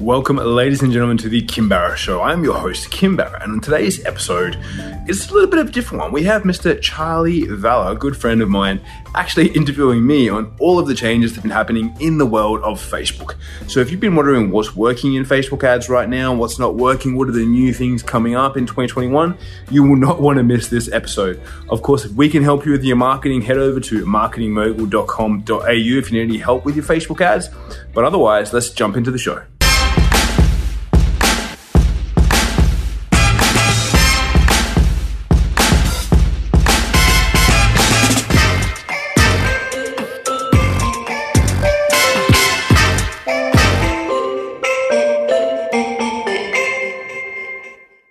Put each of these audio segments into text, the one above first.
Welcome, ladies and gentlemen, to the Kim Barrett Show. I'm your host, Kim Barrett, and on today's episode, it's a little bit of a different one. We have Mr. Charley Valher, a good friend of mine, actually interviewing me on all of the changes that have been happening in the world of Facebook. So, if you've been wondering what's working in Facebook ads right now, what's not working, what are the new things coming up in 2021, you will not want to miss this episode. Of course, if we can help you with your marketing, head over to marketingmogul.com.au if you need any help with your Facebook ads. But otherwise, let's jump into the show.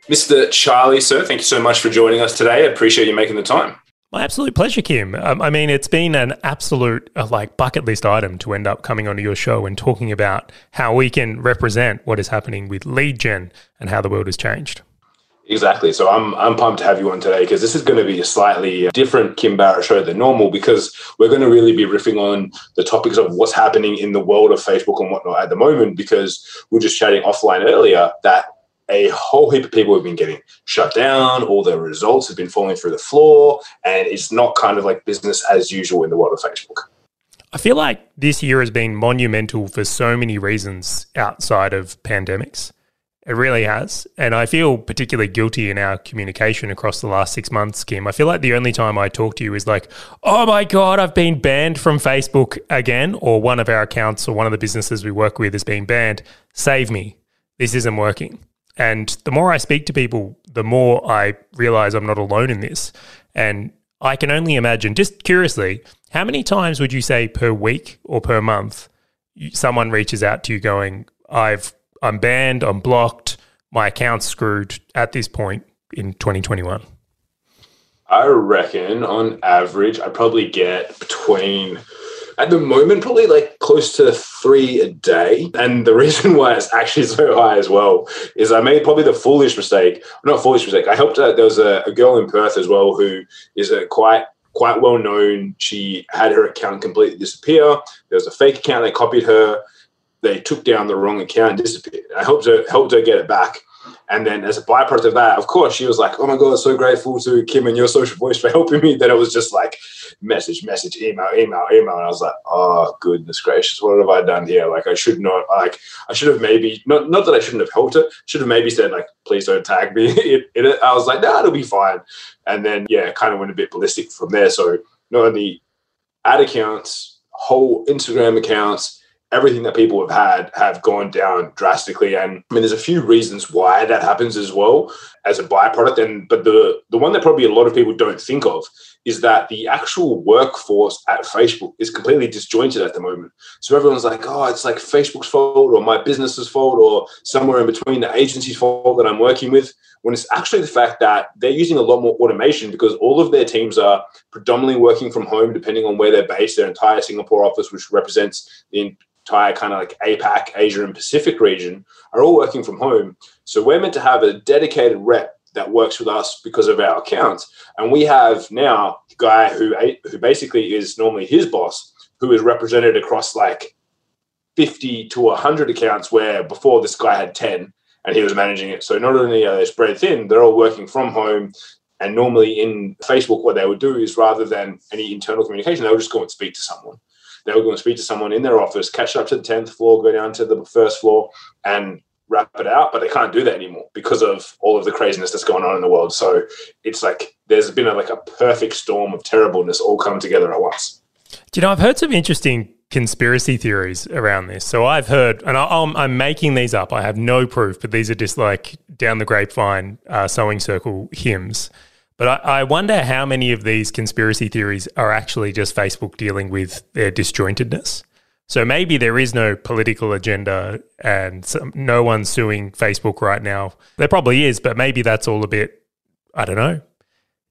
Mr. Charley, sir, thank you so much for joining us today. I appreciate you making the time. My absolute pleasure, Kim. Um, I mean, it's been an absolute uh, like bucket list item to end up coming onto your show and talking about how we can represent what is happening with lead gen and how the world has changed. Exactly. So I'm I'm pumped to have you on today because this is going to be a slightly different Kim Barrett show than normal because we're going to really be riffing on the topics of what's happening in the world of Facebook and whatnot at the moment because we are just chatting offline earlier that a whole heap of people have been getting shut down, all their results have been falling through the floor, and it's not kind of like business as usual in the world of Facebook. I feel like this year has been monumental for so many reasons outside of pandemics. It really has. And I feel particularly guilty in our communication across the last six months, Kim. I feel like the only time I talk to you is like, oh my God, I've been banned from Facebook again, or one of our accounts or one of the businesses we work with is being banned. Save me. This isn't working. And the more I speak to people, the more I realize I'm not alone in this. And I can only imagine, just curiously, how many times would you say per week or per month someone reaches out to you going, I've I'm banned, I'm blocked, my account's screwed at this point in 2021? I reckon on average I probably get between at the moment, probably like close to three a day. And the reason why it's actually so high as well is I made probably the foolish mistake, not foolish mistake. I helped. Uh, there was a, a girl in Perth as well who is a quite quite well known. She had her account completely disappear. There was a fake account. They copied her. They took down the wrong account and disappeared. I helped her helped her get it back. And then as a byproduct of that, of course, she was like, oh my God, so grateful to Kim and your social voice for helping me. That it was just like message, message, email, email, email. And I was like, oh goodness gracious, what have I done here? Like I should not like I should have maybe not not that I shouldn't have helped her, should have maybe said like, please don't tag me in it. I was like, nah, it'll be fine. And then yeah, kind of went a bit ballistic from there. So not only ad accounts, whole Instagram accounts, everything that people have had have gone down drastically. And I mean, there's a few reasons why that happens as well as a byproduct. And but the the one that probably a lot of people don't think of is that the actual workforce at Facebook is completely disjointed at the moment. So everyone's like, oh, it's like Facebook's fault or my business's fault or somewhere in between the agency's fault that I'm working with. When it's actually the fact that they're using a lot more automation because all of their teams are predominantly working from home, depending on where they're based. Their entire Singapore office, which represents the entire kind of like APAC, Asia, and Pacific region are all working from home. So we're meant to have a dedicated rep that works with us because of our accounts. And we have now a guy who who basically is normally his boss, who is represented across like 50 to 100 accounts, where before this guy had 10 and he was managing it. So not only are they spread thin, they're all working from home. And normally in Facebook, what they would do is rather than any internal communication, they would just go and speak to someone they were going to speak to someone in their office, catch up to the 10th floor, go down to the first floor and wrap it out. But they can't do that anymore because of all of the craziness that's going on in the world. So it's like there's been a, like a perfect storm of terribleness all come together at once. Do you know, I've heard some interesting conspiracy theories around this. So I've heard, and I'm, I'm, making these up. I have no proof, but these are just like down the grapevine uh, sewing circle hymns but I, I, wonder how many of these conspiracy theories are actually just Facebook dealing with their disjointedness. So maybe there is no political agenda and some, no one's suing Facebook right now. There probably is, but maybe that's all a bit, I don't know,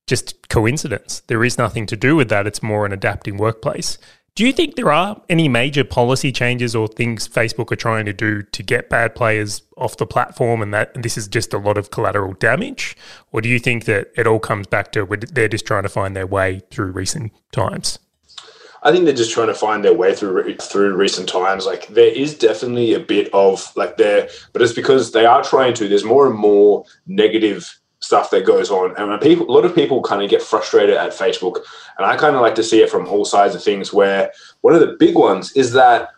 just coincidence. There is nothing to do with that. It's more an adapting workplace. Do you think there are any major policy changes or things Facebook are trying to do to get bad players off the platform and that this is just a lot of collateral damage? Or do you think that it all comes back to they're just trying to find their way through recent times? I think they're just trying to find their way through through recent times. Like there is definitely a bit of like there, but it's because they are trying to. There's more and more negative stuff that goes on, and people, a lot of people kind of get frustrated at Facebook, and I kind of like to see it from all sides of things. Where one of the big ones is that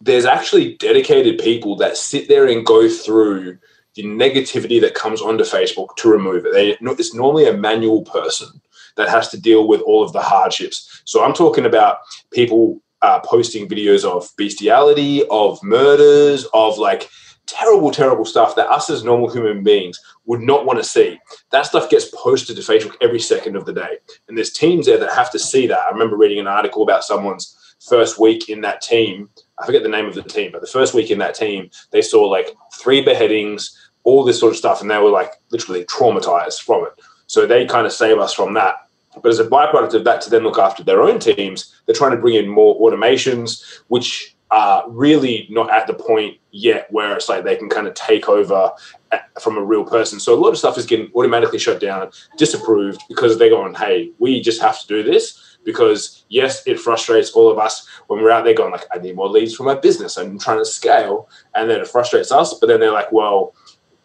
there's actually dedicated people that sit there and go through the negativity that comes onto Facebook to remove it. They, it's normally a manual person that has to deal with all of the hardships. So I'm talking about people uh, posting videos of bestiality, of murders, of like terrible, terrible stuff that us as normal human beings would not want to see. That stuff gets posted to Facebook every second of the day. And there's teams there that have to see that. I remember reading an article about someone's first week in that team. I forget the name of the team, but the first week in that team, they saw like three beheadings, all this sort of stuff, and they were like literally traumatized from it. So they kind of save us from that. But as a byproduct of that, to then look after their own teams, they're trying to bring in more automations, which are really not at the point yet where it's like they can kind of take over eh, from a real person. So a lot of stuff is getting automatically shut down, disapproved because they're going, hey, we just have to do this. Because yes, it frustrates all of us when we're out there going like, I need more leads for my business. I'm trying to scale, and then it frustrates us. But then they're like, well,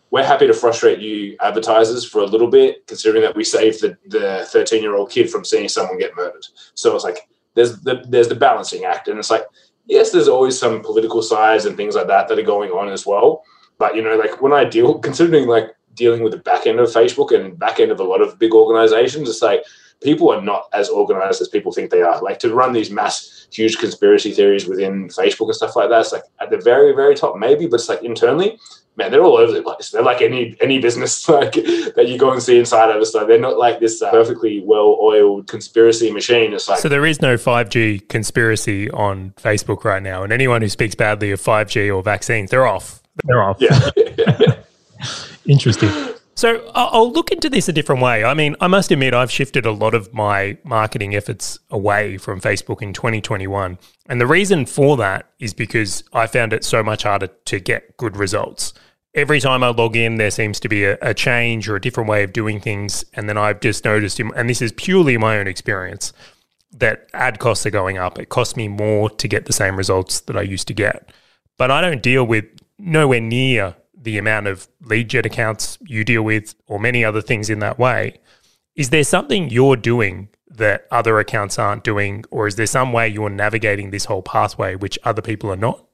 we're happy to frustrate you advertisers for a little bit, considering that we saved the, the 13 year old kid from seeing someone get murdered. So it's like there's the there's the balancing act, and it's like yes, there's always some political sides and things like that that are going on as well. But you know, like when I deal, considering like dealing with the back end of Facebook and back end of a lot of big organizations, it's like people are not as organized as people think they are. Like to run these mass, huge conspiracy theories within Facebook and stuff like that, it's like at the very, very top, maybe, but it's like internally, man, they're all over the place. They're like any any business like that you go and see inside of a store. They're not like this uh, perfectly well oiled conspiracy machine. It's like so there is no five G conspiracy on Facebook right now, and anyone who speaks badly of five G or vaccines, they're off. They're off. Yeah. Interesting. So I'll look into this a different way. I mean, I must admit, I've shifted a lot of my marketing efforts away from Facebook in 2021. And the reason for that is because I found it so much harder to get good results. Every time I log in, there seems to be a, a change or a different way of doing things. And then I've just noticed, and this is purely my own experience, that ad costs are going up. It costs me more to get the same results that I used to get. But I don't deal with nowhere near the amount of lead gen accounts you deal with or many other things in that way. Is there something you're doing that other accounts aren't doing, or is there some way you're navigating this whole pathway which other people are not?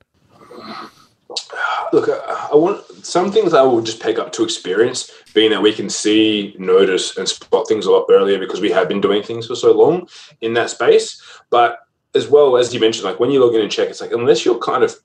Look, I want some things I will just pick up to experience, being that we can see, notice, and spot things a lot earlier because we have been doing things for so long in that space. But as well as you mentioned, like when you log in and check, it's like unless you're kind of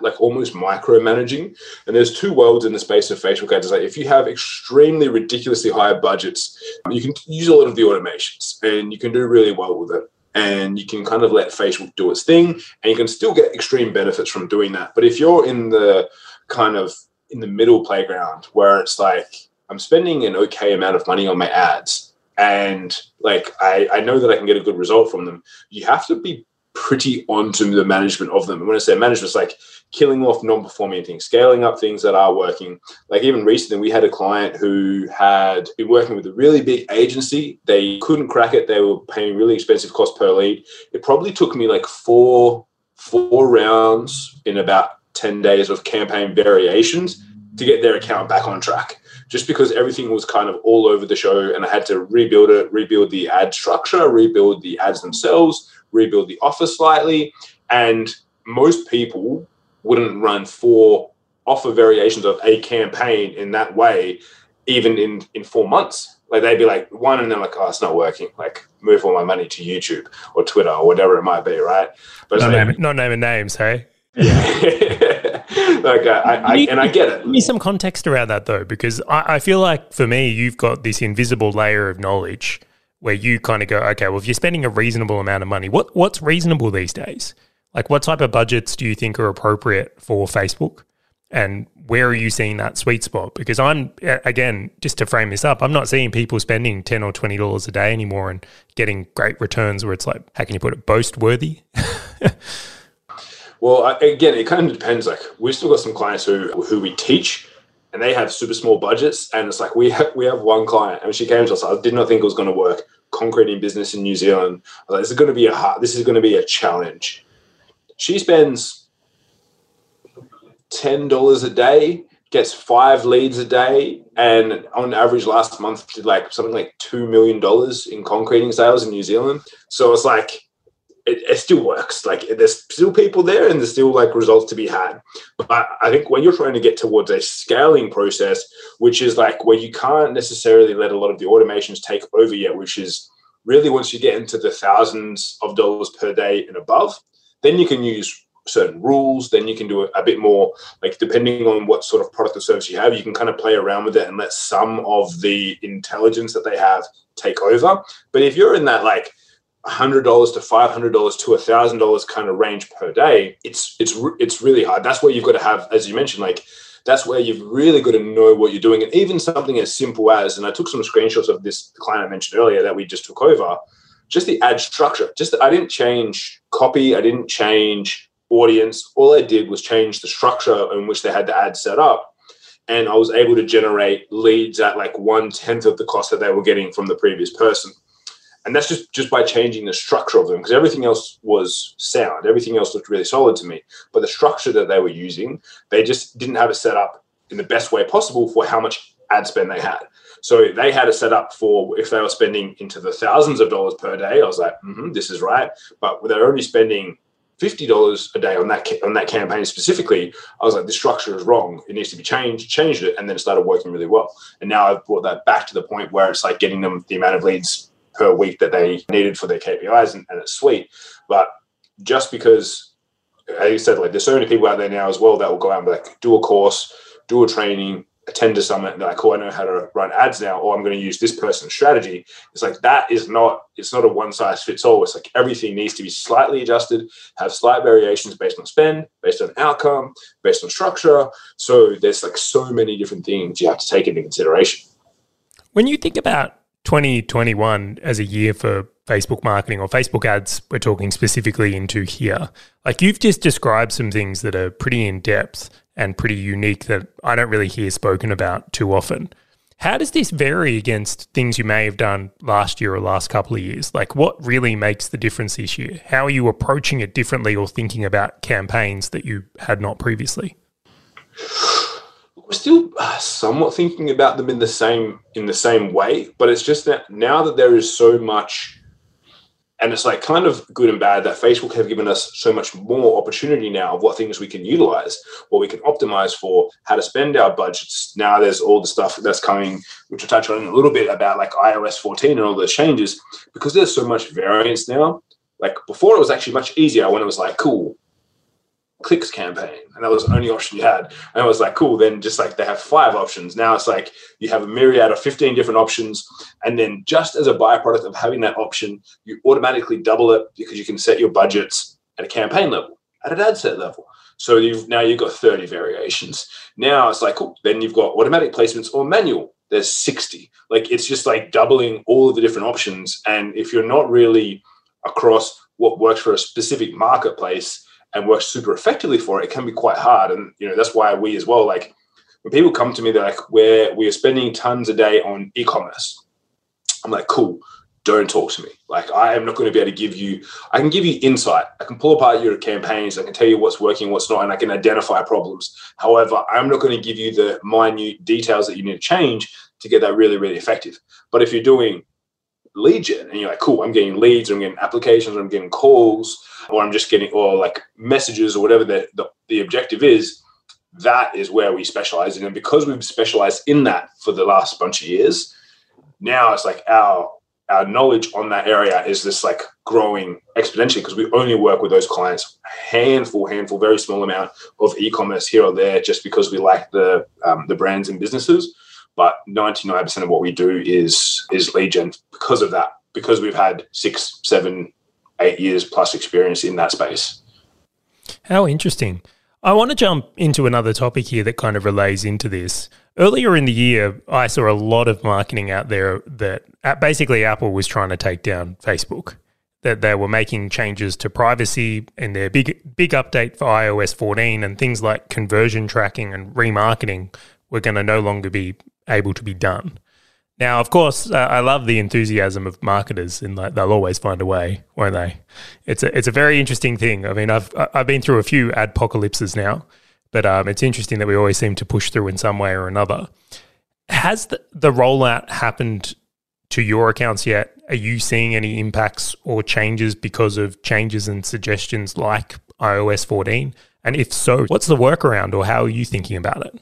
like almost micromanaging. And there's two worlds in the space of Facebook ads. Like if you have extremely ridiculously high budgets, you can use a lot of the automations and you can do really well with it. And you can kind of let Facebook do its thing, and you can still get extreme benefits from doing that. But if you're in the kind of in the middle playground where it's like I'm spending an okay amount of money on my ads, and like I, I know that I can get a good result from them, you have to be pretty onto the management of them. And when I say management, it's like killing off non-performing things, scaling up things that are working. Like even recently, we had a client who had been working with a really big agency. They couldn't crack it. They were paying really expensive cost per lead. It probably took me like four four rounds in about 10 days of campaign variations to get their account back on track just because everything was kind of all over the show and I had to rebuild it, rebuild the ad structure, rebuild the ads themselves, rebuild the offer slightly. And most people wouldn't run four offer variations of a campaign in that way, even in, in four months. Like they'd be like one and they're like, oh, it's not working. Like move all my money to YouTube or Twitter or whatever it might be, right? But not, like, naming, not naming names, hey? Yeah. like uh, I, I, and I get it. Give me some context around that though, because I, I feel like for me, you've got this invisible layer of knowledge where you kind of go, okay, well, if you're spending a reasonable amount of money, what what's reasonable these days? Like, what type of budgets do you think are appropriate for Facebook? And where are you seeing that sweet spot? Because I'm again, just to frame this up, I'm not seeing people spending ten or twenty dollars a day anymore and getting great returns. Where it's like, how can you put it, boast worthy? well, again, it kind of depends. Like, we've still got some clients who who we teach and they have super small budgets. And it's like we have we have one client, and she came to us. I did not think it was going to work concreting business in New Zealand. Like, this is going to be a hard, this is going to be a challenge. She spends ten dollars a day, gets five leads a day, and on average last month did like something like two million dollars in concreting sales in New Zealand. So it's like it, it, still works. Like there's still people there and there's still like results to be had. But I think when you're trying to get towards a scaling process, which is like where you can't necessarily let a lot of the automations take over yet, which is really once you get into the thousands of dollars per day and above, then you can use certain rules. Then you can do a bit more, like depending on what sort of product or service you have, you can kind of play around with it and let some of the intelligence that they have take over. But if you're in that like hundred dollars to five hundred dollars to a thousand dollars kind of range per day, it's it's it's really hard. That's where you've got to have, as you mentioned, like that's where you've really got to know what you're doing. And even something as simple as, and I took some screenshots of this client I mentioned earlier that we just took over, just the ad structure. Just I didn't change copy, I didn't change audience. All I did was change the structure in which they had the ad set up. And I was able to generate leads at like one tenth of the cost that they were getting from the previous person and that's just just by changing the structure of them because everything else was sound everything else looked really solid to me but the structure that they were using they just didn't have it set up in the best way possible for how much ad spend they had so they had it set up for if they were spending into the thousands of dollars per day i was like mm-hmm, this is right but they're only spending fifty dollars a day on that on that campaign specifically, I was like, the structure is wrong. It needs to be changed. Changed it, and then it started working really well. And now I've brought that back to the point where it's like getting them the amount of leads per week that they needed for their KPIs, and, and it's sweet. But just because, as you said, like there's so many people out there now as well that will go out and like, do a course, do a training, attend a summit, and they're like, oh, I know how to run ads now, or I'm going to use this person's strategy. It's like that is not, it's not a one size fits all. It's like everything needs to be slightly adjusted, have slight variations based on spend, based on outcome, based on structure. So there's like so many different things you have to take into consideration. When you think about 2021 as a year for Facebook marketing or Facebook ads, we're talking specifically into here. Like you've just described some things that are pretty in depth and pretty unique that I don't really hear spoken about too often. How does this vary against things you may have done last year or last couple of years? Like, what really makes the difference this year? How are you approaching it differently or thinking about campaigns that you had not previously? We're still uh, somewhat thinking about them in the same in the same way, but it's just that now that there is so much, and it's like kind of good and bad that Facebook have given us so much more opportunity now of what things we can utilize, what we can optimize for, how to spend our budgets. Now there's all the stuff that's coming, which we'll touch on in a little bit about like iOS 14 and all those changes, because there's so much variance now. Like before, it was actually much easier when it was like, cool, clicks campaign and that was the only option you had. And I was like cool then just like they have five options. Now it's like you have a myriad of 15 different options and then just as a byproduct of having that option you automatically double it because you can set your budgets at a campaign level at an ad set level. So you've now you've got 30 variations. Now it's like cool then you've got automatic placements or manual. There's 60 like it's just like doubling all of the different options. And if you're not really across what works for a specific marketplace and work super effectively for it, it can be quite hard. And you know that's why we as well like when people come to me, they're like, "We're we are spending tons a day on e-commerce." I'm like, "Cool." Don't talk to me. Like I am not going to be able to give you. I can give you insight. I can pull apart your campaigns. I can tell you what's working, what's not, and I can identify problems. However, I'm not going to give you the minute details that you need to change to get that really, really effective. But if you're doing lead gen and you're like, cool, I'm getting leads, I'm getting applications, I'm getting calls, or I'm just getting or like messages or whatever the, the, the objective is, that is where we specialize in. And because we've specialized in that for the last bunch of years, now it's like our our knowledge on that area is just like growing exponentially because we only work with those clients handful handful very small amount of e-commerce here or there just because we like the um, the brands and businesses but 99% of what we do is is lead gen because of that because we've had six seven eight years plus experience in that space. How interesting. I want to jump into another topic here that kind of relays into this. Earlier in the year i saw a lot of marketing out there that uh, basically apple was trying to take down facebook that they were making changes to privacy in their big big update for iOS 14 and things like conversion tracking and remarketing were going to no longer be able to be done. Now, of course, uh, I love the enthusiasm of marketers, and like they'll always find a way, won't they? It's a it's a very interesting thing. I mean, I've I've been through a few adpocalypses now, but um, it's interesting that we always seem to push through in some way or another. Has the, the rollout happened to your accounts yet? Are you seeing any impacts or changes because of changes and suggestions like iOS 14? And if so, what's the workaround, or how are you thinking about it?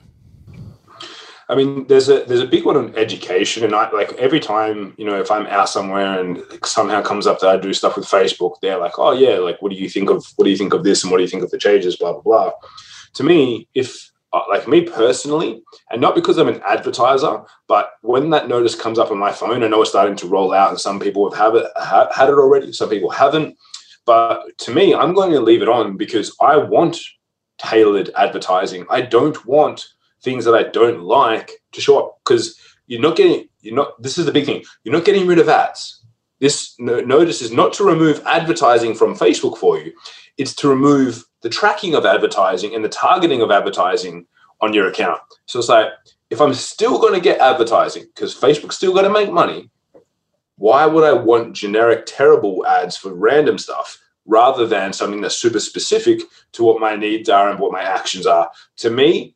I mean, there's a there's a big one on education, and I like every time you know if I'm out somewhere and somehow comes up that I do stuff with Facebook, they're like, oh yeah, like what do you think of what do you think of this and what do you think of the changes, blah blah blah. To me, if uh, like me personally, and not because I'm an advertiser, but when that notice comes up on my phone, I know it's starting to roll out, and some people have have it have, had it already, some people haven't. But to me, I'm going to leave it on because I want tailored advertising. I don't want things that I don't like to show up because you're not getting you're not this is the big thing. You're not getting rid of ads. This notice is not to remove advertising from Facebook for you. It's to remove the tracking of advertising and the targeting of advertising on your account. So it's like if I'm still going to get advertising because Facebook's still going to make money why would I want generic terrible ads for random stuff rather than something that's super specific to what my needs are and what my actions are? To me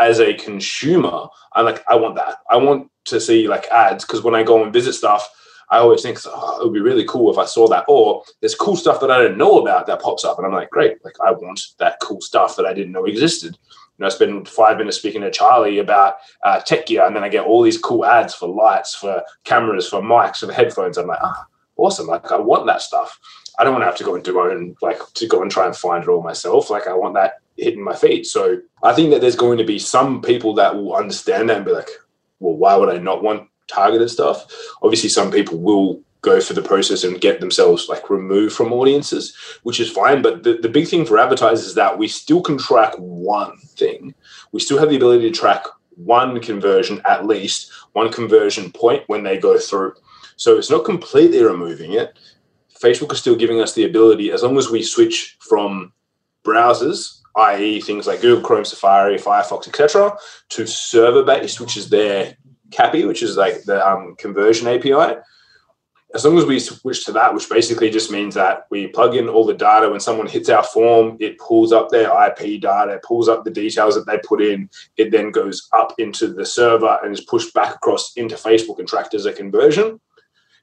as a consumer, I'm like, I want that. I want to see like ads because when I go and visit stuff, I always think oh, it would be really cool if I saw that. Or there's cool stuff that I didn't know about that pops up, and I'm like, great, like I want that cool stuff that I didn't know existed. You know, I spend five minutes speaking to Charley about uh, tech gear, and then I get all these cool ads for lights, for cameras, for mics, for headphones. I'm like, ah, awesome! Like I want that stuff. I don't want to have to go and do my own, like to go and try and find it all myself. Like I want that hitting my feet. So I think that there's going to be some people that will understand that and be like, well, why would I not want targeted stuff? Obviously, some people will go for the process and get themselves like removed from audiences, which is fine. But the, the big thing for advertisers is that we still can track one thing. We still have the ability to track one conversion at least, one conversion point when they go through. So it's not completely removing it. Facebook is still giving us the ability, as long as we switch from browsers i.e., things like Google Chrome, Safari, Firefox, etc., to server based, which is their CAPI, which is like the um, conversion API. As long as we switch to that, which basically just means that we plug in all the data when someone hits our form, it pulls up their IP data, it pulls up the details that they put in, it then goes up into the server and is pushed back across into Facebook and tracked as a conversion.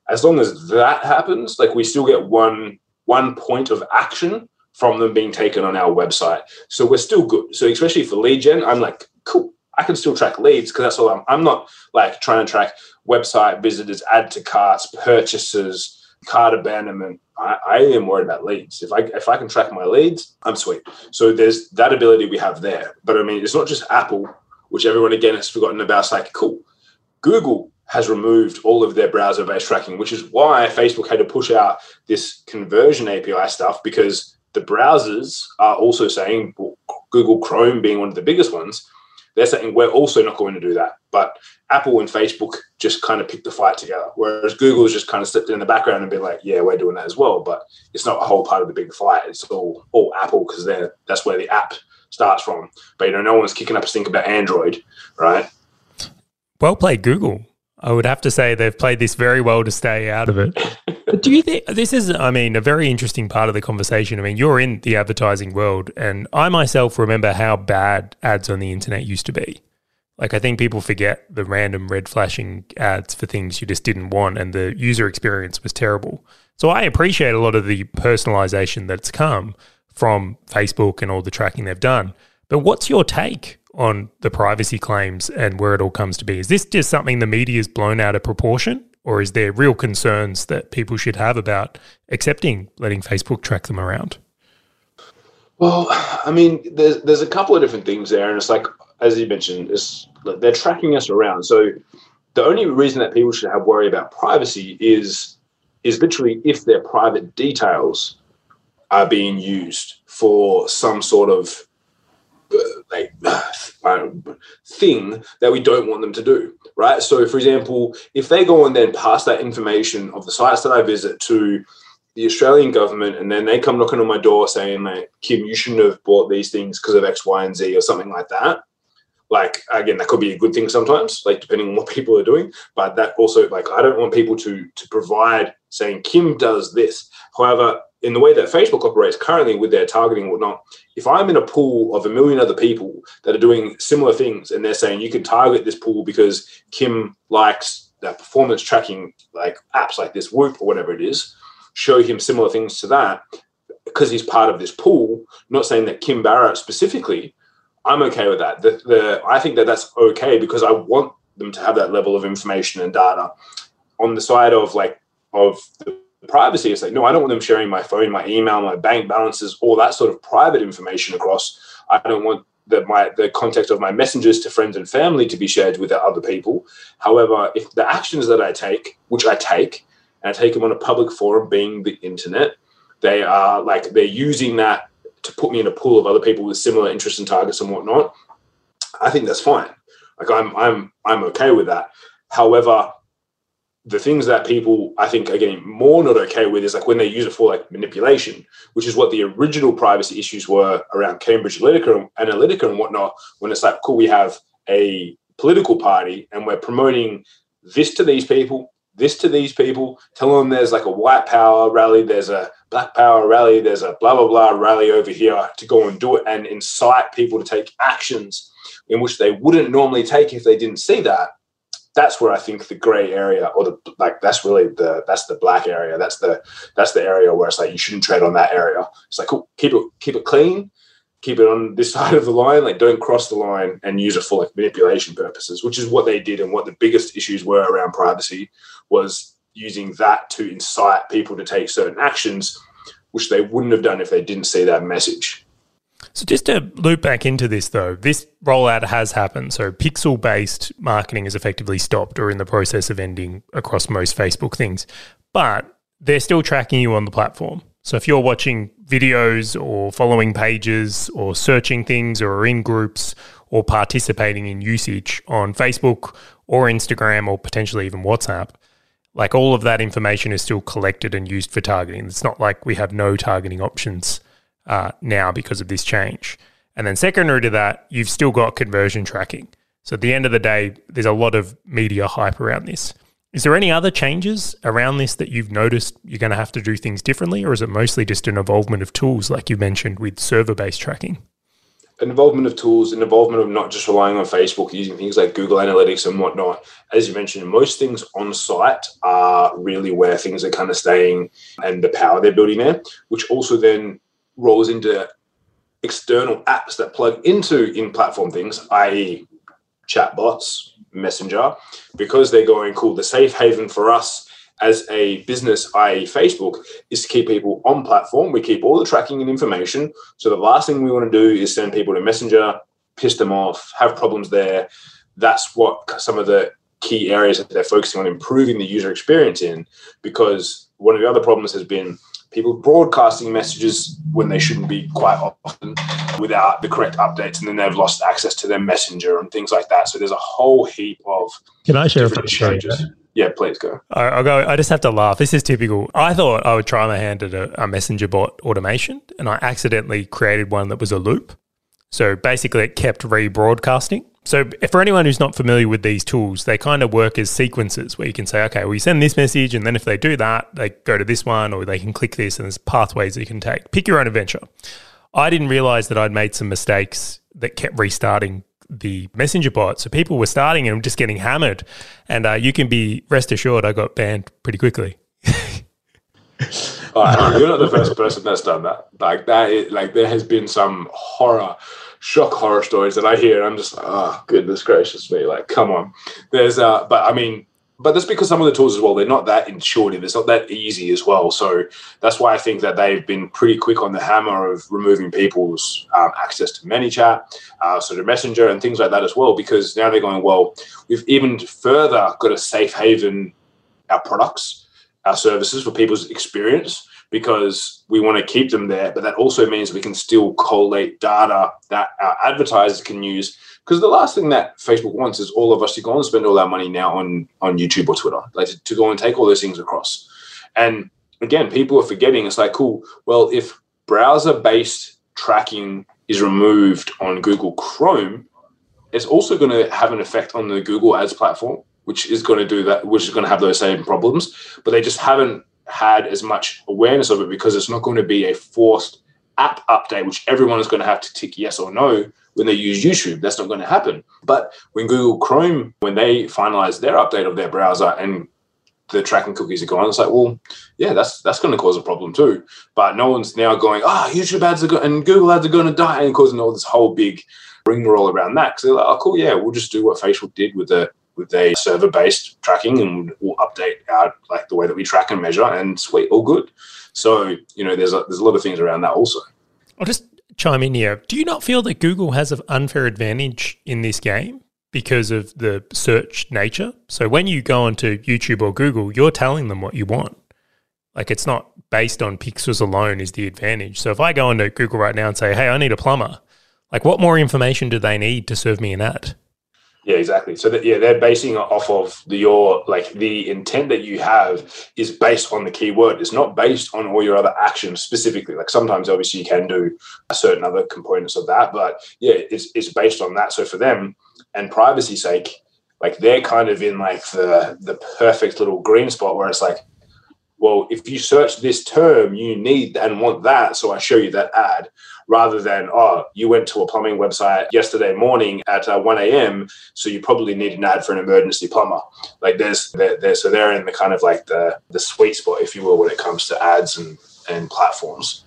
As long as that happens, like we still get one one point of action from them being taken on our website. So we're still good. So especially for lead gen, I'm like, cool. I can still track leads because that's all I'm. I'm not like trying to track website visitors, add to carts, purchases, cart abandonment. I, I am worried about leads. If I if I can track my leads, I'm sweet. So there's that ability we have there. But I mean, it's not just Apple, which everyone again has forgotten about. It's like cool. Google has removed all of their browser-based tracking, which is why Facebook had to push out this conversion API stuff because the browsers are also saying, Google Chrome being one of the biggest ones, they're saying we're also not going to do that. But Apple and Facebook just kind of picked the fight together, whereas Google's just kind of slipped in the background and been like, yeah, we're doing that as well. But it's not a whole part of the big fight. It's all all Apple because they're that's where the app starts from. But you know, no one's kicking up a stink about Android, right? Well played, Google. I would have to say they've played this very well to stay out of it. but do you think this is, I mean, a very interesting part of the conversation? I mean, you're in the advertising world, and I myself remember how bad ads on the internet used to be. Like, I think people forget the random red flashing ads for things you just didn't want, and the user experience was terrible. So I appreciate a lot of the personalization that's come from Facebook and all the tracking they've done. But what's your take on the privacy claims and where it all comes to be. Is this just something the media has blown out of proportion? Or is there real concerns that people should have about accepting letting Facebook track them around? Well, I mean, there's there's a couple of different things there, and it's like as you mentioned, it's they're tracking us around. So the only reason that people should have worry about privacy is is literally if their private details are being used for some sort of like thing that we don't want them to do right? So for example if they go and then pass that information of the sites that i visit to the australian government and then they come knocking on my door saying like kim you shouldn't have bought these things because of x y and z or something like that. Like again that could be a good thing sometimes like depending on what people are doing but that also like i don't want people to to provide saying kim does this. However in the way that facebook operates currently with their targeting and whatnot if i'm in a pool of a million other people that are doing similar things and they're saying you can target this pool because kim likes that performance tracking like apps like this whoop or whatever it is show him similar things to that because he's part of this pool not saying that kim barrett specifically I'm okay with that. The, the I think that that's okay because I want them to have that level of information and data. On the side of like of the privacy, it's like no, I don't want them sharing my phone, my email, my bank balances, all that sort of private information across. I don't want the my the context of my messages to friends and family to be shared with other people. However, if the actions that I take, which I take, and I take them on a public forum, being the internet, they are like they're using that to put me in a pool of other people with similar interests and targets and whatnot, I think that's fine. Like I'm I'm I'm okay with that. However, the things that people I think are getting more not okay with is like when they use it for like manipulation, which is what the original privacy issues were around Cambridge Analytica, Analytica and whatnot. When it's like, cool, we have a political party and we're promoting this to these people, this to these people, tell them there's like a white power rally, there's a black power rally, there's a blah, blah, blah rally over here to go and do it and incite people to take actions in which they wouldn't normally take if they didn't see that. That's where I think the gray area or the like that's really the that's the black area. That's the that's the area where it's like you shouldn't tread on that area. It's like cool, keep it keep it clean, keep it on this side of the line, like don't cross the line and use it for like manipulation purposes, which is what they did and what the biggest issues were around privacy was using that to incite people to take certain actions, which they wouldn't have done if they didn't see that message. So, just to loop back into this though, this rollout has happened. So, pixel based marketing is effectively stopped or in the process of ending across most Facebook things, but they're still tracking you on the platform. So, if you're watching videos or following pages or searching things or in groups or participating in usage on Facebook or Instagram or potentially even WhatsApp, like all of that information is still collected and used for targeting. It's not like we have no targeting options uh, now because of this change. And then secondary to that, you've still got conversion tracking. So at the end of the day, there's a lot of media hype around this. Is there any other changes around this that you've noticed you're going to have to do things differently, or is it mostly just an involvement of tools like you mentioned with server based tracking? involvement of tools and involvement of not just relying on Facebook, using things like Google Analytics and whatnot. As you mentioned, most things on site are really where things are kind of staying and the power they're building there, which also then rolls into external apps that plug into in platform things, i.e., chatbots, Messenger, because they're going, cool, the safe haven for us as a business, i.e., Facebook, is to keep people on platform. We keep all the tracking and information. So the last thing we want to do is send people to Messenger, piss them off, have problems there. That's what some of the key areas that they're focusing on improving the user experience in. Because one of the other problems has been people broadcasting messages when they shouldn't be quite often without the correct updates, and then they've lost access to their messenger and things like that. So there's a whole heap of can I share a changes. Yeah, please go. I'll go. I just have to laugh. This is typical. I thought I would try my hand at a, a messenger bot automation, and I accidentally created one that was a loop. So basically, it kept rebroadcasting. So for anyone who's not familiar with these tools, they kind of work as sequences where you can say, okay, well, you send this message, and then if they do that, they go to this one, or they can click this, and there's pathways that you can take. Pick your own adventure. I didn't realize that I'd made some mistakes that kept restarting the messenger bot. So people were starting and just getting hammered. And uh, you can be rest assured, I got banned pretty quickly. you're not the first person that's done that. Like that, is, like there has been some horror, shock horror stories that I hear. I'm just, like, oh goodness gracious me! Like, come on. There's, uh, but I mean, but that's because some of the tools as well they're not that intuitive it's not that easy as well so that's why i think that they've been pretty quick on the hammer of removing people's um, access to manychat uh, sort of messenger and things like that as well because now they're going well we've even further got a safe haven our products our services for people's experience because we want to keep them there but that also means we can still collate data that our advertisers can use because the last thing that Facebook wants is all of us to go and spend all our money now on on YouTube or Twitter, like to, to go and take all those things across. And again, people are forgetting. It's like, cool. Well, if browser based tracking is removed on Google Chrome, it's also going to have an effect on the Google Ads platform, which is going to do that, which is going to have those same problems. But they just haven't had as much awareness of it because it's not going to be a forced app update, which everyone is going to have to tick yes or no when they use YouTube. That's not going to happen. But when Google Chrome, when they finalize their update of their browser and the tracking cookies are gone, it's like, well, yeah, that's that's going to cause a problem too. But no one's now going, ah, oh, YouTube ads are go- and Google ads are going to die and causing all this whole big rigmarole around that. Because they're like, oh, cool, yeah, we'll just do what Facebook did with the with a server based tracking and we'll update our like the way that we track and measure and sweet, all good. So you know, there's a, there's a lot of things around that also. I'll just chime in here. Do you not feel that Google has an unfair advantage in this game? because of the search nature. So when you go onto YouTube or Google, you're telling them what you want. Like it's not based on pixels alone is the advantage. So if I go onto Google right now and say, "Hey, I need a plumber," like what more information do they need to serve me an ad? Yeah, exactly. So that yeah, they're basing off of the, your like the intent that you have is based on the keyword. It's not based on all your other actions specifically. Like sometimes, obviously, you can do certain other components of that, but yeah, it's it's based on that. So for them, and privacy sake, like they're kind of in like the the perfect little green spot where it's like, well, if you search this term, you need and want that, so I show you that ad, rather than oh, you went to a plumbing website yesterday morning at uh, one a.m., so you probably need an ad for an emergency plumber. Like there's there, there, so they're in the kind of like the the sweet spot, if you will, when it comes to ads and and platforms.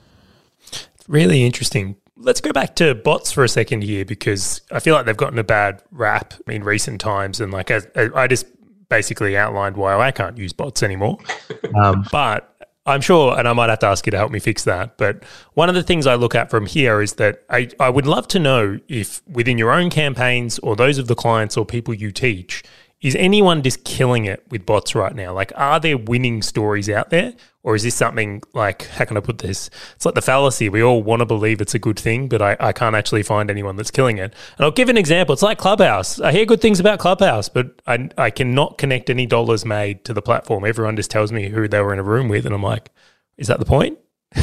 Really interesting Let's go back to bots for a second here because I feel like they've gotten a bad rap in recent times. And like, I just basically outlined why I can't use bots anymore. Um, but I'm sure, and I might have to ask you to help me fix that. But one of the things I look at from here is that I, I would love to know if within your own campaigns or those of the clients or people you teach, is anyone just killing it with bots right now? Like, are there winning stories out there? Or is this something like, how can I put this? It's like the fallacy. We all want to believe it's a good thing, but I, I can't actually find anyone that's killing it. And I'll give an example. It's like Clubhouse. I hear good things about Clubhouse, but I, I cannot connect any dollars made to the platform. Everyone just tells me who they were in a room with. And I'm like, is that the point?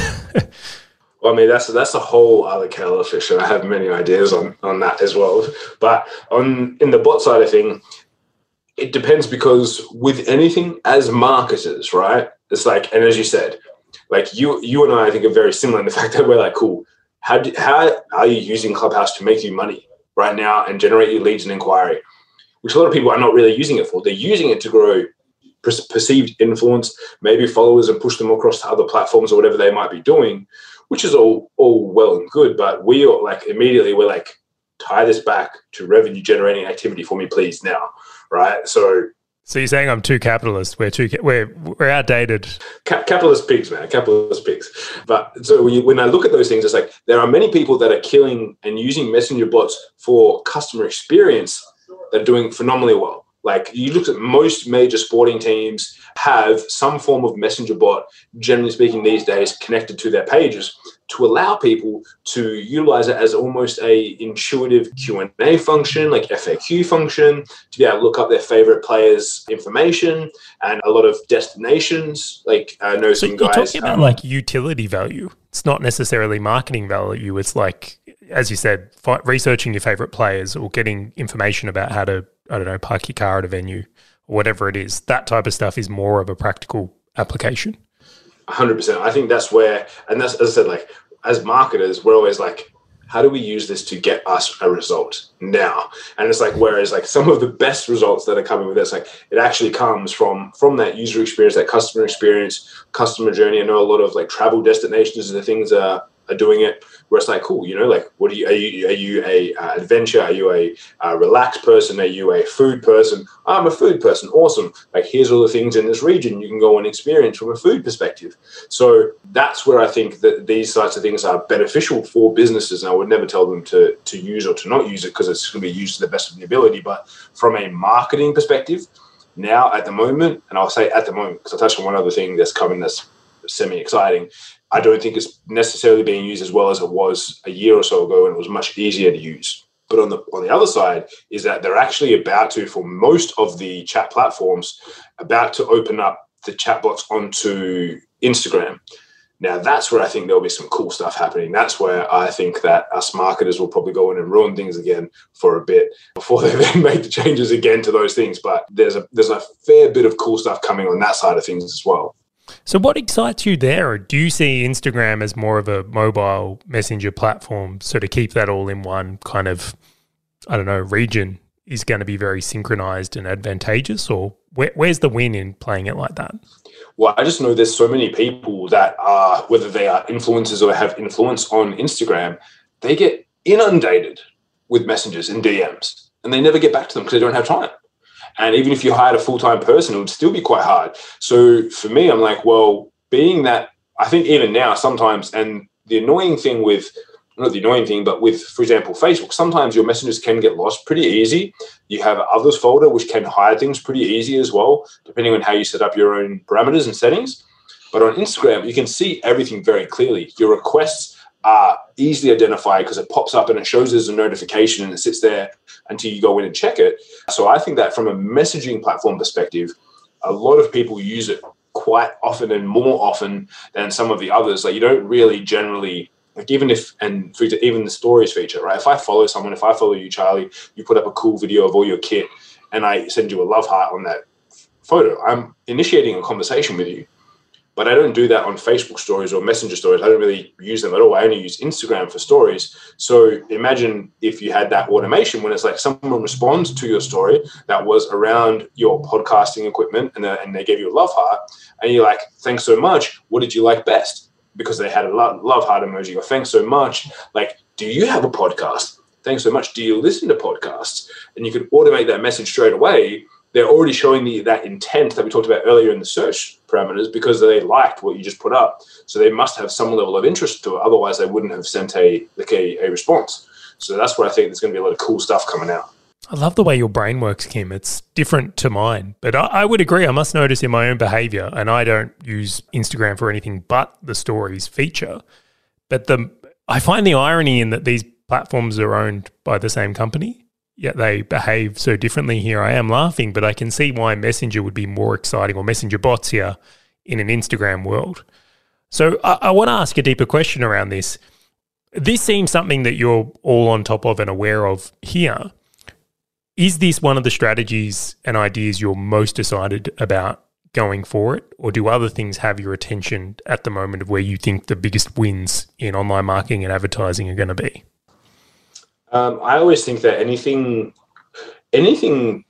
Well, I mean, that's that's a whole other kettle of fish, and I have many ideas on on that as well. But on in the bot side of thing, it depends because with anything as marketers, right? It's like, and as you said, like you you and I, I think are very similar in the fact that we're like, cool. How do, how are you using Clubhouse to make you money right now and generate your leads and inquiry? Which a lot of people are not really using it for. They're using it to grow perceived influence, maybe followers, and push them across to other platforms or whatever they might be doing, which is all all well and good. But we are like immediately we're like, tie this back to revenue generating activity for me, please now right? So so you're saying I'm too capitalist? We're too we're we're outdated. capitalist pigs, man. Capitalist pigs. But so when, you, when I look at those things, it's like there are many people that are killing and using messenger bots for customer experience that are doing phenomenally well. Like you look at most major sporting teams have some form of messenger bot, generally speaking, these days connected to their pages to allow people to utilize it as almost a intuitive q&a function like faq function to be able to look up their favorite players information and a lot of destinations like i know so some guys you're talking about um, like utility value. It's not necessarily marketing value. It's like as you said researching your favorite players or getting information about how to i don't know park your car at a venue whatever it is that type of stuff is more of a practical application hundred percent. I think that's where, and that's as I said, like as marketers, we're always like, how do we use this to get us a result now? And it's like, whereas like some of the best results that are coming with this, like it actually comes from from that user experience, that customer experience, customer journey. I know a lot of like travel destinations and the things are are doing it where it's like cool you know like what are you are you, are you a uh, adventure are you a uh, relaxed person? Are you a food person? I'm a food person. Awesome. Like here's all the things in this region you can go and experience from a food perspective. So that's where i think that these types of things are beneficial for businesses. And i would never tell them to to use or to not use it because it's going to be used to the best of the ability. But from a marketing perspective now at the moment and i'll say at the moment because i touched on one other thing that's coming that's semi exciting I don't think it's necessarily being used as well as it was a year or so ago, and it was much easier to use. But on the on the other side is that they're actually about to, for most of the chat platforms, about to open up the chat chatbots onto Instagram. Now that's where I think there'll be some cool stuff happening. That's where I think that us marketers will probably go in and ruin things again for a bit before they then make the changes again to those things. But there's a there's a fair bit of cool stuff coming on that side of things as well. So, what excites you there? Or Do you see Instagram as more of a mobile messenger platform? So, to keep that all in one kind of, I don't know, region is going to be very synchronized and advantageous? Or where, where's the win in playing it like that? Well, I just know there's so many people that are, whether they are influencers or have influence on Instagram, they get inundated with messages and DMs and they never get back to them because they don't have time. And even if you hired a full time person, it would still be quite hard. So for me, I'm like, well, being that I think even now, sometimes, and the annoying thing with not the annoying thing, but with, for example, Facebook, sometimes your messages can get lost pretty easy. You have others folder which can hide things pretty easy as well, depending on how you set up your own parameters and settings. But on Instagram, you can see everything very clearly. Your requests are easily identified because it pops up and it shows as a notification and it sits there until you go in and check it. So I think that from a messaging platform perspective, a lot of people use it quite often and more often than some of the others. Like you don't really generally like even if and for even the stories feature, right? If I follow someone, if I follow you, Charley, you put up a cool video of all your kit, and I send you a love heart on that photo, I'm initiating a conversation with you. But I don't do that on Facebook stories or Messenger stories. I don't really use them at all. I only use Instagram for stories. So imagine if you had that automation when it's like someone responds to your story that was around your podcasting equipment and, uh, and they gave you a love heart, and you're like, thanks so much. What did you like best? because they had a love, love heart emoji or thanks so much. Like, do you have a podcast? Thanks so much. Do you listen to podcasts? And you could automate that message straight away. They're already showing the that intent that we talked about earlier in the search parameters because they liked what you just put up. So they must have some level of interest to it. Otherwise, they wouldn't have sent a like a, a response. So that's where I think there's going to be a lot of cool stuff coming out. I love the way your brain works, Kim. It's different to mine, but I, I, would agree. I must notice in my own behavior, and I don't use Instagram for anything but the stories feature. But the I find the irony in that these platforms are owned by the same company, yet they behave so differently. Here I am laughing, but I can see why Messenger would be more exciting, or Messenger bots here in an Instagram world. So I, I want to ask a deeper question around this. This seems something that you're all on top of and aware of here. Is this one of the strategies and ideas you're most excited about going for it? or do other things have your attention at the moment of where you think the biggest wins in online marketing and advertising are going to be? Um, I always think that anything, anything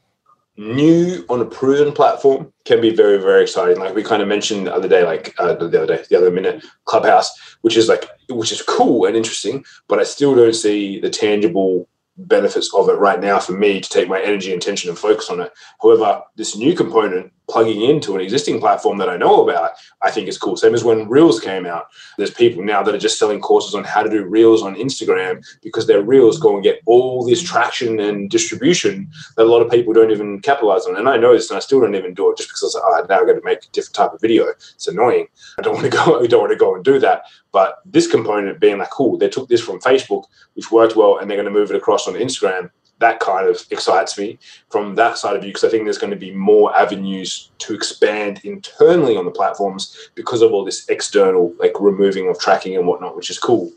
new on a proven platform can be very, very exciting. Like we kind of mentioned the other day, like uh, the other day, the other minute, Clubhouse, which is like, which is cool and interesting, but I still don't see the tangible benefits of it right now for me to take my energy, intention, and focus on it. However, this new component plugging into an existing platform that I know about, I think is cool. Same as when Reels came out. There's people now that are just selling courses on how to do Reels on Instagram because their Reels go and get all this traction and distribution that a lot of people don't even capitalize on. And I know this, and I still don't even do it just because I was like, oh, now I've got to make a different type of video. It's annoying. I don't want to go. I don't want to go and do that. But this component being like, cool, they took this from Facebook, which worked well, and they're going to move it across on Instagram that kind of excites me from that side of view because I think there's going to be more avenues to expand internally on the platforms because of all this external like removing of tracking and whatnot, which is cool.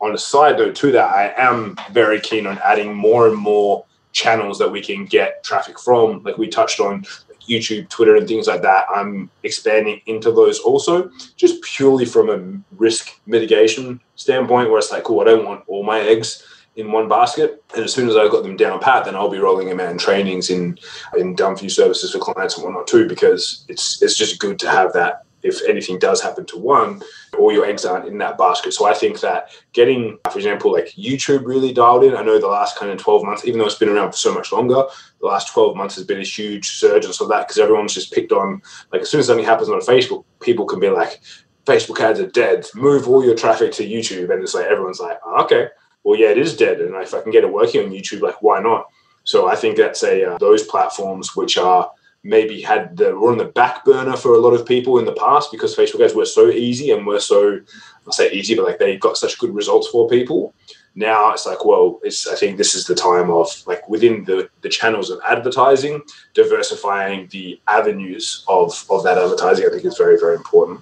On a side note to that, I am very keen on adding more and more channels that we can get traffic from. Like we touched on YouTube, Twitter, and things like that. I'm expanding into those also, just purely from a risk mitigation standpoint, where it's like, cool, I don't want all my eggs in one basket. And as soon as I've got them down pat, then I'll be rolling them out in trainings in in done you services for clients and whatnot too, because it's it's just good to have that if anything does happen to one, all your eggs aren't in that basket. So I think that getting, for example, like YouTube really dialed in. I know the last kind of 12 months, even though it's been around for so much longer, the last 12 months has been a huge surge and so that because everyone's just picked on, like as soon as something happens on Facebook, people can be like, Facebook ads are dead. Move all your traffic to YouTube. And it's like, everyone's like, oh, okay well, yeah, it is dead. And if I can get it working on YouTube, like, why not? So I think that's a uh, those platforms which are maybe had the were on the back burner for a lot of people in the past because Facebook ads were so easy and were so I say easy, but like they got such good results for people. Now it's like, well, it's I think this is the time of like within the the channels of advertising, diversifying the avenues of of that advertising. I think is very very important.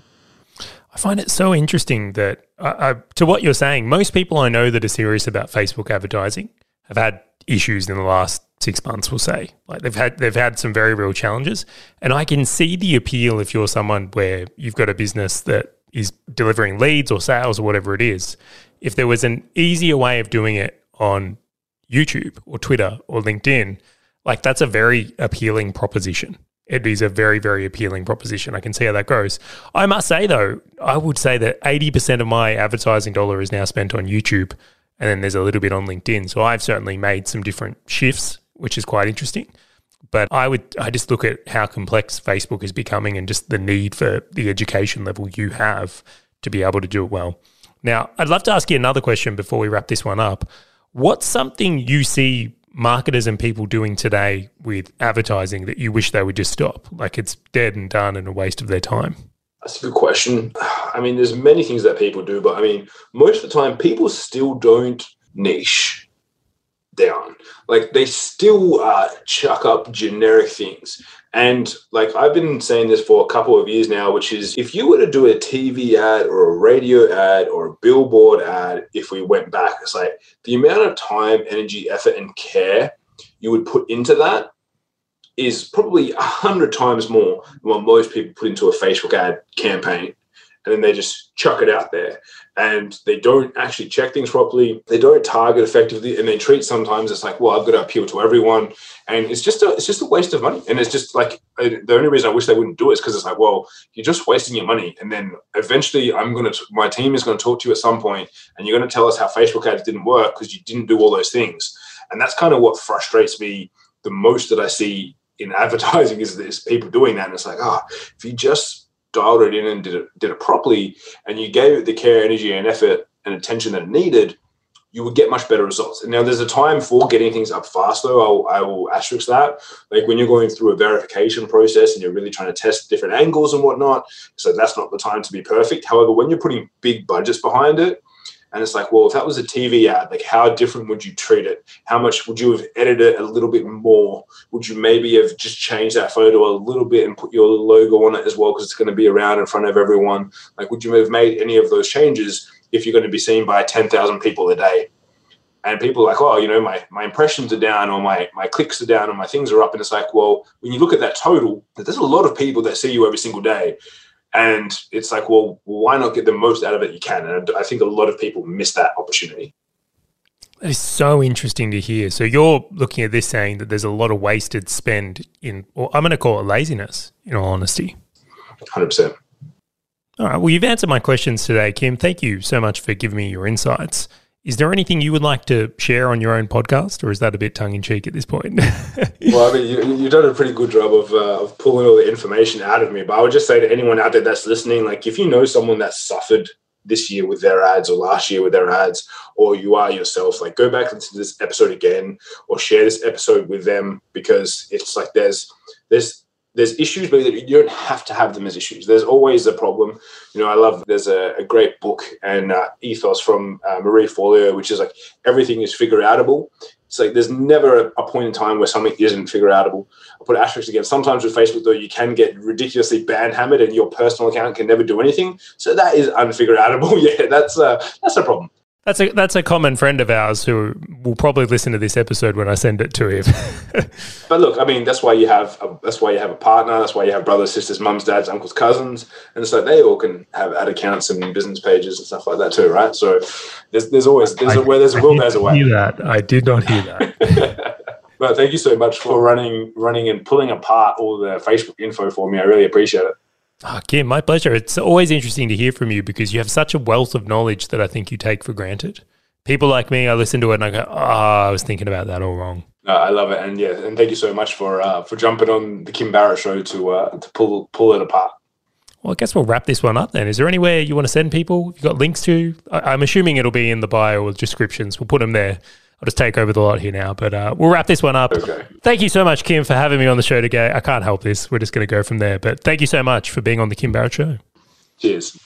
I find it so interesting that, uh, to what you're saying, most people I know that are serious about Facebook advertising have had issues in the last six months, we'll say. Like they've had they've had some very real challenges, and I can see the appeal if you're someone where you've got a business that is delivering leads or sales or whatever it is. If there was an easier way of doing it on YouTube or Twitter or LinkedIn, like that's a very appealing proposition. It is a very, very appealing proposition. I can see how that goes. I must say, though, I would say that 80% of my advertising dollar is now spent on YouTube, and then there's a little bit on LinkedIn. So I've certainly made some different shifts, which is quite interesting. But I would, I just look at how complex Facebook is becoming and just the need for the education level you have to be able to do it well. Now, I'd love to ask you another question before we wrap this one up. What's something you see marketers and people doing today with advertising that you wish they would just stop? Like it's dead and done and a waste of their time? That's a good question. I mean, there's many things that people do, but I mean, most of the time, people still don't niche down. Like they still uh, chuck up generic things. And like I've been saying this for a couple of years now, which is if you were to do a TV ad or a radio ad or a billboard ad, if we went back, it's like the amount of time, energy, effort, and care you would put into that is probably a hundred times more than what most people put into a Facebook ad campaign and then they just chuck it out there. And they don't actually check things properly. They don't target effectively and they treat sometimes it's like well i've got to appeal to everyone. And it's just a it's just a waste of money. And it's just like the only reason i wish they wouldn't do it is because it's like well you're just wasting your money. And then eventually i'm going to my team is going to talk to you at some point and you're going to tell us how facebook ads didn't work because you didn't do all those things. And that's kind of what frustrates me the most that i see in advertising is this people doing that. And it's like oh if you just dialed it in and did it did it properly, and you gave it the care, energy, and effort and attention that it needed, you would get much better results. And now there's a time for getting things up fast, though. I'll, I will asterisk that. Like when you're going through a verification process and you're really trying to test different angles and whatnot, so that's not the time to be perfect. However, when you're putting big budgets behind it, and it's like, well, if that was a TV ad, like how different would you treat it? How much would you have edited it a little bit more? Would you maybe have just changed that photo a little bit and put your logo on it as well because it's going to be around in front of everyone? Like, would you have made any of those changes if you're going to be seen by 10,000 people a day? And people are like, oh, you know, my, my impressions are down or my, my clicks are down or my things are up. And it's like, well, when you look at that total, there's a lot of people that see you every single day and it's like, well, why not get the most out of it you can? And I think a lot of people miss that opportunity. That is so interesting to hear. So you're looking at this saying that there's a lot of wasted spend in, or I'm going to call it laziness, in all honesty. 100%. All right. Well, you've answered my questions today, Kim. Thank you so much for giving me your insights. Is there anything you would like to share on your own podcast, or is that a bit tongue in cheek at this point? well, I mean, you, have done a pretty good job of, uh, of pulling all the information out of me. But I would just say to anyone out there that's listening, like if you know someone that suffered this year with their ads or last year with their ads, or you are yourself, like go back into this episode again or share this episode with them because it's like there's there's there's issues, but you don't have to have them as issues. There's always a problem. You know, I love there's a, a great book and uh, ethos from uh, Marie Forleo, which is like everything is figure outable. It's like there's never a, a, point in time where something isn't figure outable. I'll put asterisks again. Sometimes with Facebook, though, you can get ridiculously ban hammered and your personal account can never do anything. So that is unfigure outable. yeah, that's uh, that's a problem. That's a that's a common friend of ours who will probably listen to this episode when I send it to him. but look, I mean, that's why you have a, that's why you have a partner. That's why you have brothers, sisters, mums, dads, uncles, cousins, and so they all can have ad accounts and business pages and stuff like that too, right? So there's there's always there's I, a, where there's a will, there's a way. Hear that? I did not hear that. but thank you so much for running running and pulling apart all the Facebook info for me. I really appreciate it. Oh, Kim, my pleasure. It's always interesting to hear from you because you have such a wealth of knowledge that I think you take for granted. People like me, I listen to it and I go, "Oh, I was thinking about that all wrong." I love it, and yeah, and thank you so much for uh, for jumping on the Kim Barrett show to uh, to pull pull it apart. Well, I guess we'll wrap this one up then. Is there anywhere you want to send people? You've got links to? I- am assuming it'll be in the bio or descriptions. We'll put them there. I'll just take over the lot here now, but uh, we'll wrap this one up. Okay. Thank you so much, Kim, for having me on the show today. I can't help this. We're just going to go from there. But thank you so much for being on the Kim Barrett Show. Cheers.